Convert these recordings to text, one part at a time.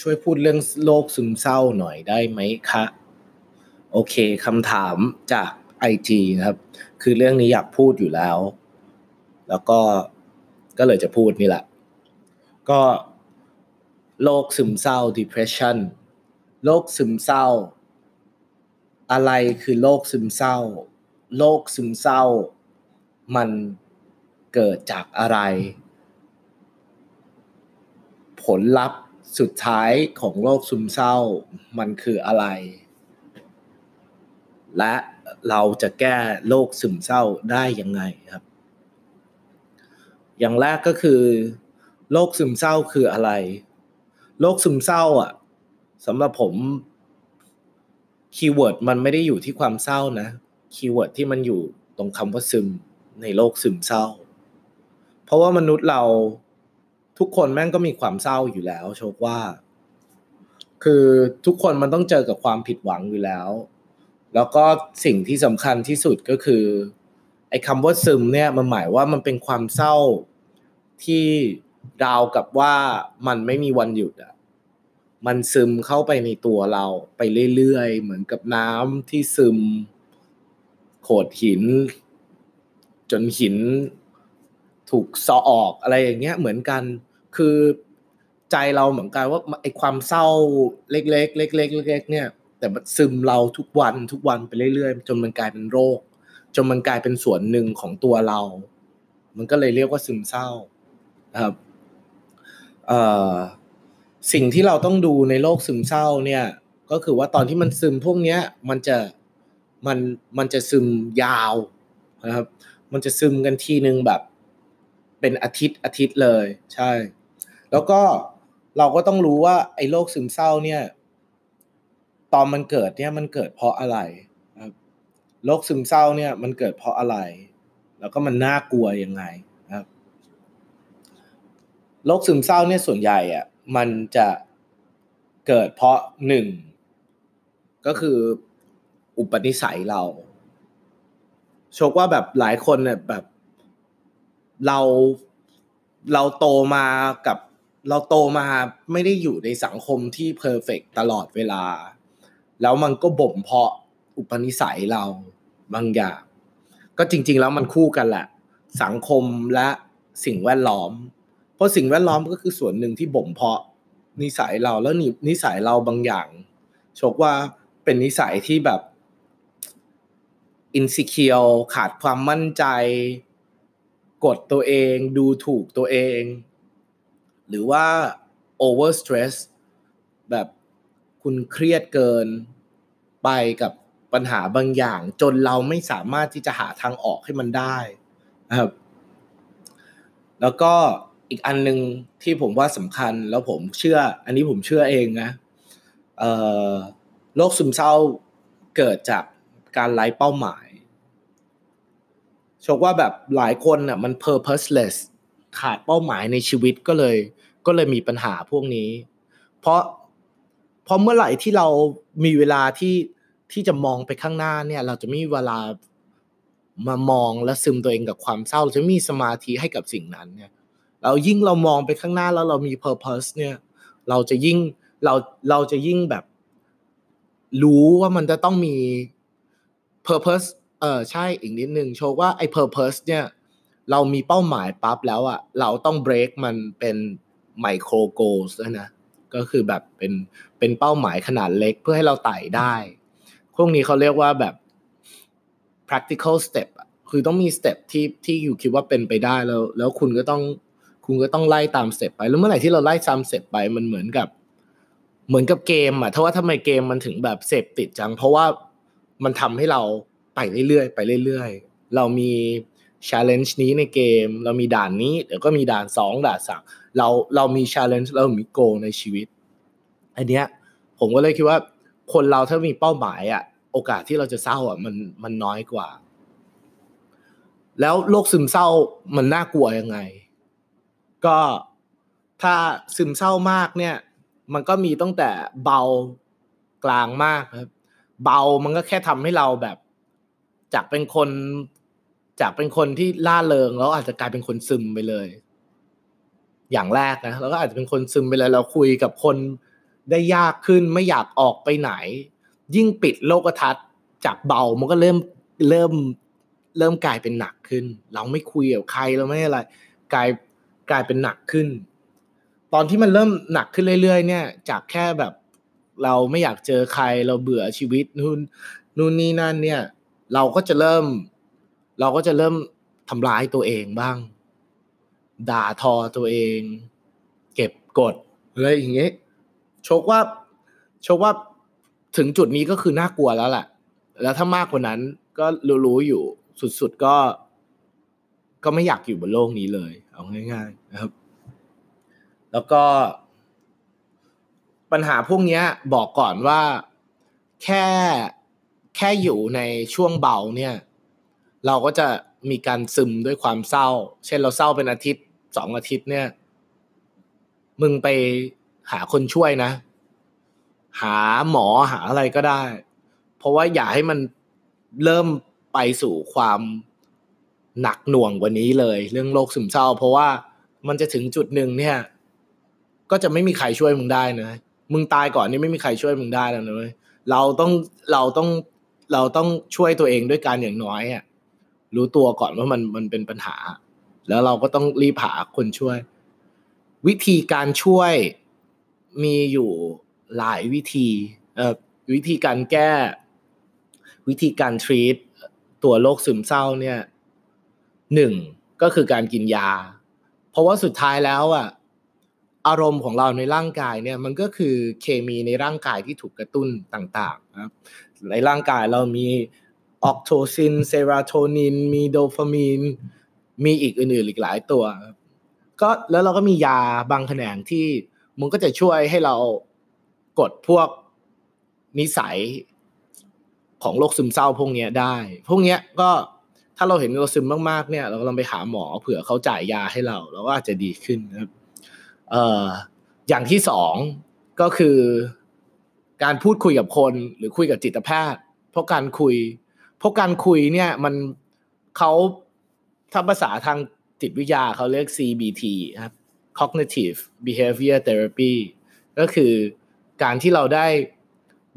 ช่วยพูดเรื่องโรคซึมเศร้าหน่อยได้ไหมคะ โอเคคำถามจากไอจีนะครับ คือเรื่องนี้อยากพูดอยู่แล้ว แล้วก็ก็เลยจะพูดนี่แหละ ก็โรคซึมเศร้า depression โรคซึมเศร้า อะไรคือโรคซึมเศร้า โรคซึมเศร้า มันเกิดจากอะไร ผลลัพธ์ สุดท้ายของโรคซึมเศร้ามันคืออะไร และเราจะแก้โรคซึมเศร้าได้ยังไงครับ อย่างแรกก็คือโรคซึมเศร้าคืออะไรโรคซึมเศร้าอะสำหรับผม keyword มันไม่ได้อยู่ที่ความเศร้านะ keyword ที่มันอยู่ตรงคำว่าซึมในโรคซึมเศร้า เพราะว่ามนุษย์เรา ทุกคนแม่งก็มีความเศร้าอยู่แล้วโชคว่า คือทุกคนมันต้องเจอกับความผิดหวังอยู่แล้ว แล้วก็สิ่งที่สำคัญที่สุดก็คือ ไอ้คำว่าซึมเนี่ยมันหมายว่ามันเป็นความเศร้าที่ราวกับว่ามันไม่มีวันหยุดอะมันซึมเข้าไปในตัวเราไปเรื่อยๆ เหมือนกับน้ำที่ซึม โขดหิน จนหิน ถูกซอออกอะไรอย่างเงี้ยเหมือนกัน คือใจเราเหมือนกันว่าไอความเศร้าเล็กๆเล็กๆเล็กๆเนี่ย แต่มันซึมเราทุกวันทุกวันไปเรื่อยๆ จนมันกลายเป็นโรค จนมันกลายเป็นส่วนหนึ่งของตัวเรา มันก็เลยเรียกว่าซึมเศร้านะครับสิ่งที่เราต้องดูในโรคซึมเศร้าเนี่ย ก็คือว่าตอนที่มันซึมพวกเนี้ยมันจะมันมันจะซึมยาวนะครับ มันจะซึมกันทีนึงแบบ เป็นอาทิตย์อาทิตย์เลย ใช่ แล้วก็เราก็ต้องรู้ว่าไอ้โรคซึมเศร้าเนี่ย ตอนมันเกิดเนี่ยมันเกิดเพราะอะไรโรคซึมเศร้าเนี่ย มันเกิดเพราะอะไร แล้วก็มันน่ากลัวยังไงโรคซึมเศร้าเนี่ยส่วนใหญ่อะมันจะเกิดเพราะหนึ่งก็คืออุปนิสัยเราโชคว่าแบบหลายคนเนี่ยแบบเราเราโตมากับ เราโตมาไม่ได้อยู่ในสังคมที่เพอร์เฟกตลอดเวลา แล้วมันก็บ่มเพาะอุปนิสัยเราบางอย่าง ก็จริง ๆ แล้วมันคู่กันแหละ สังคมและสิ่งแวดล้อม เพราะสิ่งแวดล้อมก็คือส่วนหนึ่งที่บ่มเพาะนิสัยเราแล้วนิสัยเราบางอย่างโชคว่าเป็นนิสัยที่แบบอินสิเคียวขาดความมั่นใจ กดตัวเอง ดูถูกตัวเอง หรือว่าโอเวอร์สเตรสแบบคุณเครียดเกินไปกับปัญหาบางอย่าง จนเราไม่สามารถที่จะหาทางออกให้มันได้นะครับ แล้วก็อีกอันหนึ่งที่ผมว่าสำคัญแล้วผมเชื่อ อันนี้ผมเชื่อเองนะโรคซึมเศร้าเกิดจากการไร้เป้าหมายชกว่าแบบหลายคนอะมัน purposeless ขาดเป้าหมายในชีวิตก็เลย ก็เลยมีปัญหาพวกนี้ เพราะเพราะเมื่อไหร่ที่เรามีเวลาที่ที่จะมองไปข้างหน้าเนี่ย เราจะมีเวลามามองและซึมตัวเองกับความเศร้าจะมีสมาธิให้กับสิ่งนั้นเนี่ย เรายิ่งเรามองไปข้างหน้าแล้วเรามี purpose เนี่ย เราจะยิ่งเราเราจะยิ่งแบบ รู้ว่ามันจะต้องมี purpose เออใช่อีกนิดนึงโชว์ว่าไอ้ purpose เนี่ย เรามีเป้าหมายปั๊บแล้วอะเราต้อง break มันเป็น micro goals ด้วยนะก็คือแบบเป็นเป็นเป้าหมายขนาดเล็กเพื่อให้เราไต่ได้ พวกนี้เขาเรียกว่าแบบ practical step คือต้องมี step ที่ที่อยู่คิดว่าเป็นไปได้แล้ว แล้วคุณก็ต้องคุณก็ต้องไล่ตาม step ไป แล้วเมื่อไหร่ที่เราไล่ตาม step ไปมันเหมือนกับ เหมือนกับเกมอะถ้าว่าทำไมเกมมันถึงแบบเสพติดจัง เพราะว่ามันทำให้เราไปเรื่อยๆไปเรื่อยๆ เรามี challenge นี้ในเกม เรามีด่านนี้เดี๋ยวก็มีด่านสองด่านสามเราเรามี challenge เรามี goal ในชีวิตอันเนี้ยผมก็เลยคิดว่าคนเราถ้ามีเป้าหมายอะโอกาสที่เราจะเศร้าอะมันมันน้อยกว่า แล้วโรคซึมเศร้ามันน่ากลัวยังไง ก็ถ้าซึมเศร้ามากเนี่ย มันก็มีตั้งแต่เบากลางมากครับ เบามันก็แค่ทำให้เราแบบ จากเป็นคน จากเป็นคนที่ล่าเริงแล้วอาจจะกลายเป็นคนซึมไปเลย อย่างแรกนะแล้วก็อาจจะเป็นคนซึมไปเลย เราคุยกับคนได้ยากขึ้นไม่อยากออกไปไหน ยิ่งปิดโลกทัศน์จากเบามันก็เริ่มเริ่มเริ่มกลายเป็นหนักขึ้น เราไม่คุยกับใครเราไม่อะไร กลายกลายเป็นหนักขึ้น ตอนที่มันเริ่มหนักขึ้นเรื่อย ๆ เนี่ย จากแค่แบบเราไม่อยากเจอใครเราเบื่อชีวิตนู่นนู่นนี่นั่นเนี่ย เราก็จะเริ่ม เราก็จะเริ่มทำร้ายตัวเองบ้าง ด่าทอตัวเอง เก็บกดอะไรอย่างเงี้ยโชคว่าโชคว่าถึงจุดนี้ก็คือน่ากลัวแล้วแหละแล้วถ้ามากกว่านั้นก็รู้ๆอยู่สุดๆก็ ก็ไม่อยากอยู่บนโลกนี้เลย เอาง่ายๆนะครับ แล้วก็ ปัญหาพวกนี้บอกก่อนว่าแค่แค่อยู่ในช่วงเบาเนี่ย เราก็จะมีการซึมด้วยความเศร้า เช่นเราเศร้าเป็นอาทิตย์สองอาทิตย์เนี่ย มึงไปหาคนช่วยนะ หาหมอหาอะไรก็ได้ เพราะว่าอย่าให้มันเริ่มไปสู่ความหนักหน่วงกว่านี้เลย เรื่องโรคซึมเศร้า เพราะว่ามันจะถึงจุดหนึ่งเนี่ย ก็จะไม่มีใครช่วยมึงได้นะมึงตายก่อนนี่ไม่มีใครช่วยมึงได้แล้วนะเว้ยเราต้องเราต้องเราต้องช่วยตัวเองด้วยการอย่างน้อยอะ รู้ตัวก่อนว่ามันมันเป็นปัญหา แล้วเราก็ต้องรีบหาคนช่วย วิธีการช่วยมีอยู่หลายวิธีเอ่อวิธีการแก้ วิธีการทรีตตัวโรคซึมเศร้าเนี่ยหนึ่งก็คือการกินยา เพราะว่าสุดท้ายแล้วอะอารมณ์ของเราในร่างกายเนี่ยมันก็คือเคมีในร่างกายที่ถูกกระตุ้นต่างๆนะครับในร่างกายเรามี ออกโทซิน เซราโทนิน มีโดฟามีน มีอีกอื่นๆอีกหลายตัว ก็แล้วเราก็มียาบางแขนงที่มันก็จะช่วยให้เรากดพวกนิสัยของโรคซึมเศร้าพวกนี้ได้ พวกนี้ก็ถ้าเราเห็นเราซึมมากๆเนี่ย เราก็ลองไปหาหมอเผื่อเขาจ่ายยาให้เรา เราก็อาจจะดีขึ้นนะครับเอ่ออย่างที่สองก็คือ การพูดคุยกับคนหรือคุยกับจิตแพทย์ เพราะการคุย เพราะการคุยเนี่ยมันเขาถ้าภาษาทางจิตวิทยาเขาเรียก CBT ครับ cognitive behavior therapy ก็คือการที่เราได้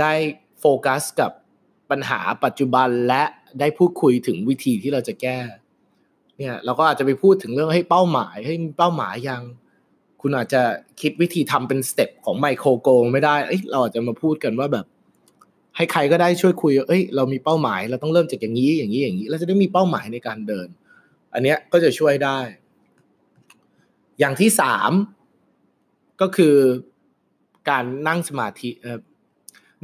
ได้โฟกัสกับปัญหาปัจจุบันและได้พูดคุยถึงวิธีที่เราจะแก้ เนี่ยเราก็อาจจะไปพูดถึงเรื่องให้เป้าหมายให้เป้าหมายยัง คุณอาจจะคิดวิธีทำเป็น step ของ micro goal ไม่ได้ เราอาจจะมาพูดกันว่าแบบ ให้ใครก็ได้ช่วยคุยเอ้ยเรามีเป้าหมายเราต้องเริ่มจากอย่างนี้อย่างนี้อย่างนี้เราจะได้มีเป้าหมายในการเดิน อันเนี้ยก็จะช่วยได้ อย่างที่สามก็คือการนั่งสมาธิ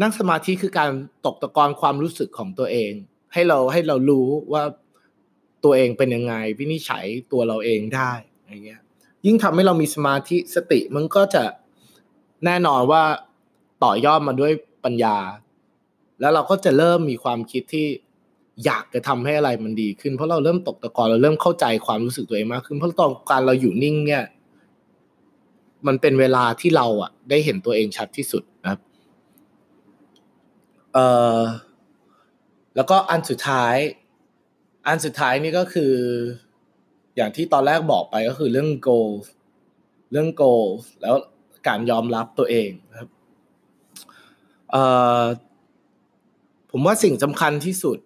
นั่งสมาธิคือการตกตะกอนความรู้สึกของตัวเอง ให้เราให้เรารู้ว่าตัวเองเป็นยังไง วินิจฉัยตัวเราเองได้อย่างเงี้ย ยิ่งทำให้เรามีสมาธิสติมันก็จะแน่นอนว่าต่อยอดมาด้วยปัญญา แล้วเราก็จะเริ่มมีความคิดที่อยากจะทำให้อะไรมันดีขึ้น เพราะเราเริ่มตกตะกอนเราเริ่มเข้าใจความรู้สึกตัวเองมากขึ้น เพราะตอนการเราอยู่นิ่งเนี่ย มันเป็นเวลาที่เราอะ ได้เห็นตัวเองชัดที่สุดนะครับเอ่อแล้วก็อันสุดท้าย อันสุดท้ายนี่ก็คือ อย่างที่ตอนแรกบอกไปก็คือเรื่อง goal เรื่อง goal แล้วการยอมรับตัวเองครับเอ่อ ผมว่าสิ่งสำคัญที่สุด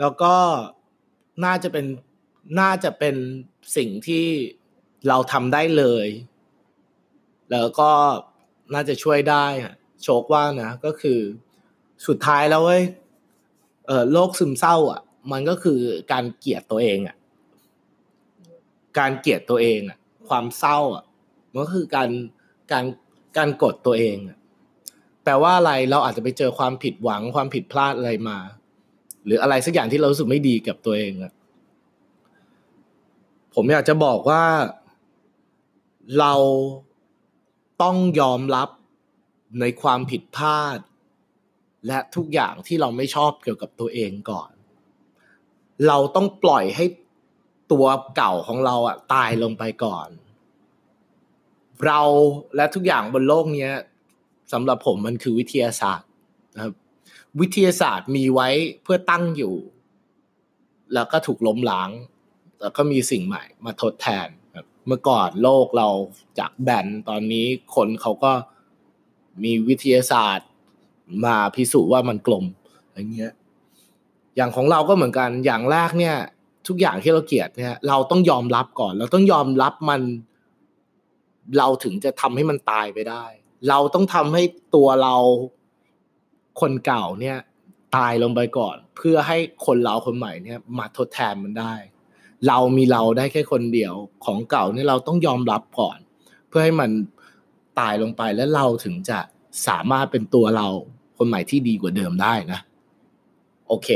แล้วก็น่าจะเป็นน่าจะเป็นสิ่งที่เราทำได้เลย แล้วก็น่าจะช่วยได้โชคว่านะ ก็คือสุดท้ายแล้วเว้ยเออโรคซึมเศร้า อะ มันก็คือการเกลียดตัวเองอะ การเกลียดตัวเองอะ ความเศร้า อะ มันก็คือการการการกดตัวเองอะ ลว่าอะไรเราอาจจะไปเจอความผิดหวังความผิดพลาดอะไรมา หรืออะไรสักอย่างที่เราสึกไม่ดีกับตัวเองอะผมอยากจะบอกว่าเราต้องยอมรับในความผิดพลาด และทุกอย่างที่เราไม่ชอบเกี่ยวกับตัวเองก่อน เราต้องปล่อยให้ตัวเก่าของเราอะตายลงไปก่อน เราและทุกอย่างบนโลกนี้ สำหรับผมมันคือวิทยาศาสตร์นะครับ วิทยาศาสตร์มีไว้เพื่อตั้งอยู่ แล้วก็ถูกล้มล้าง แล้วก็มีสิ่งใหม่มาทดแทนเมื่อก่อนโลกเราจากแบนตอนนี้คนเขาก็มีวิทยาศาสตร์มาพิสูจน์ว่ามันกลมอย่างเงี้ยอย่างของเราก็เหมือนกันอย่างแรกเนี่ย ทุกอย่างที่เราเกลียดเนี่ย เราต้องยอมรับก่อน เราต้องยอมรับมัน เราถึงจะทำให้มันตายไปได้ เราต้องทำให้ตัวเราคนเก่าเนี่ย ตายลงไปก่อน เพื่อให้คนเราคนใหม่เนี่ย มาทดแทนมันได้ เรามีเราได้แค่คนเดียวของเก่าเนี่ยเราต้องยอมรับก่อน เพื่อให้มันตายลงไปแล้วเราถึงจะสามารถเป็นตัวเราคนใหม่ที่ดีกว่าเดิมได้นะ โอเค